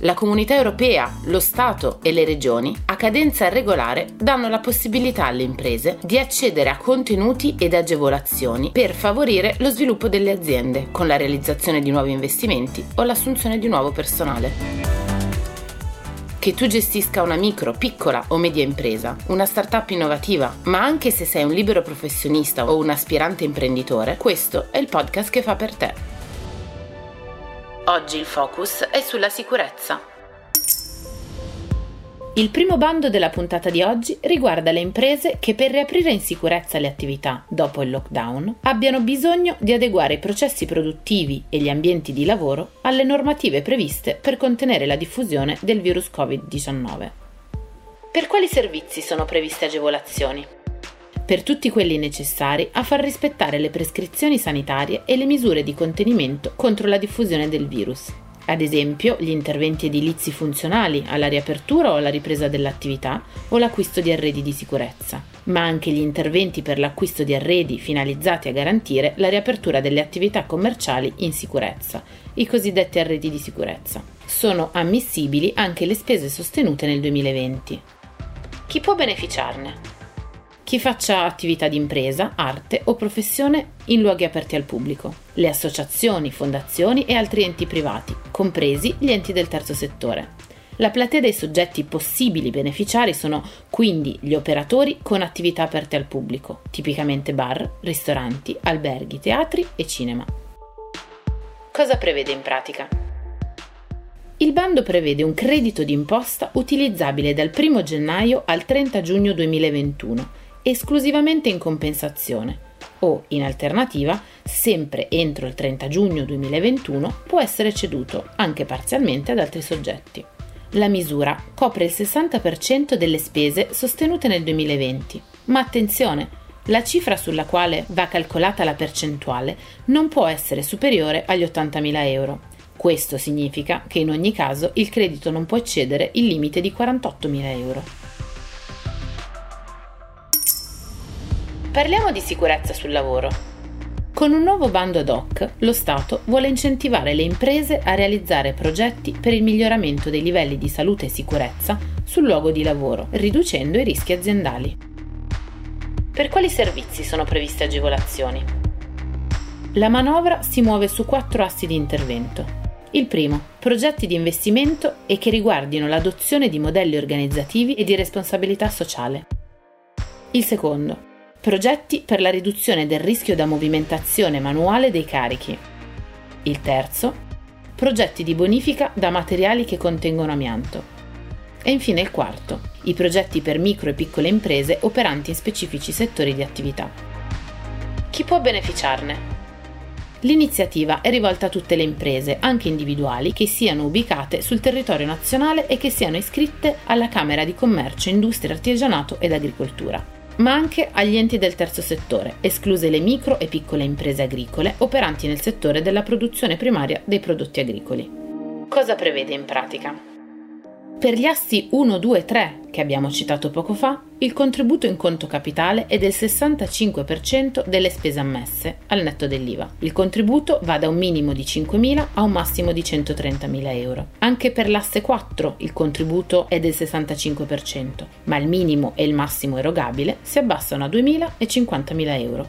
La comunità europea, lo Stato e le regioni, a cadenza regolare, danno la possibilità alle imprese di accedere a contenuti ed agevolazioni per favorire lo sviluppo delle aziende, con la realizzazione di nuovi investimenti o l'assunzione di nuovo personale. Che tu gestisca una micro, piccola o media impresa, una startup innovativa, ma anche se sei un libero professionista o un aspirante imprenditore, questo è il podcast che fa per te. Oggi il focus è sulla sicurezza. Il primo bando della puntata di oggi riguarda le imprese che per riaprire in sicurezza le attività dopo il lockdown abbiano bisogno di adeguare i processi produttivi e gli ambienti di lavoro alle normative previste per contenere la diffusione del virus Covid-19. Per quali servizi sono previste agevolazioni? Per tutti quelli necessari a far rispettare le prescrizioni sanitarie e le misure di contenimento contro la diffusione del virus ad esempio gli interventi edilizi funzionali alla riapertura o alla ripresa dell'attività o l'acquisto di arredi di sicurezza, ma anche gli interventi per l'acquisto di arredi finalizzati a garantire la riapertura delle attività commerciali in sicurezza, i cosiddetti arredi di sicurezza. Sono ammissibili anche le spese sostenute nel 2020. Chi può beneficiarne? Chi faccia attività di impresa, arte o professione in luoghi aperti al pubblico, le associazioni, fondazioni e altri enti privati, compresi gli enti del terzo settore. La platea dei soggetti possibili beneficiari sono quindi gli operatori con attività aperte al pubblico, tipicamente bar, ristoranti, alberghi, teatri e cinema. Cosa prevede in pratica? Il bando prevede un credito d'imposta utilizzabile dal 1 gennaio al 30 giugno 2021 esclusivamente in compensazione o, in alternativa, sempre entro il 30 giugno 2021, può essere ceduto anche parzialmente ad altri soggetti. La misura copre il 60% delle spese sostenute nel 2020, ma attenzione, la cifra sulla quale va calcolata la percentuale non può essere superiore agli 80.000 euro. Questo significa che in ogni caso il credito non può eccedere il limite di 48.000 euro. Parliamo di sicurezza sul lavoro. Con un nuovo bando ad hoc, lo Stato vuole incentivare le imprese a realizzare progetti per il miglioramento dei livelli di salute e sicurezza sul luogo di lavoro, riducendo i rischi aziendali. Per quali servizi sono previste agevolazioni? La manovra si muove su quattro assi di intervento. Il primo, progetti di investimento e che riguardino l'adozione di modelli organizzativi e di responsabilità sociale. Il secondo, Progetti per la riduzione del rischio da movimentazione manuale dei carichi. Il terzo, progetti di bonifica da materiali che contengono amianto. E infine il quarto, i progetti per micro e piccole imprese operanti in specifici settori di attività. Chi può beneficiarne? L'iniziativa è rivolta a tutte le imprese, anche individuali, che siano ubicate sul territorio nazionale e che siano iscritte alla Camera di Commercio, Industria, Artigianato ed Agricoltura ma anche agli enti del terzo settore, escluse le micro e piccole imprese agricole operanti nel settore della produzione primaria dei prodotti agricoli. Cosa prevede in pratica? Per gli assi 1, 2 e 3 che abbiamo citato poco fa, il contributo in conto capitale è del 65% delle spese ammesse, al netto dell'IVA. Il contributo va da un minimo di 5.000 a un massimo di 130.000 euro. Anche per l'asse 4 il contributo è del 65%, ma il minimo e il massimo erogabile si abbassano a 2.000 e 50.000 euro.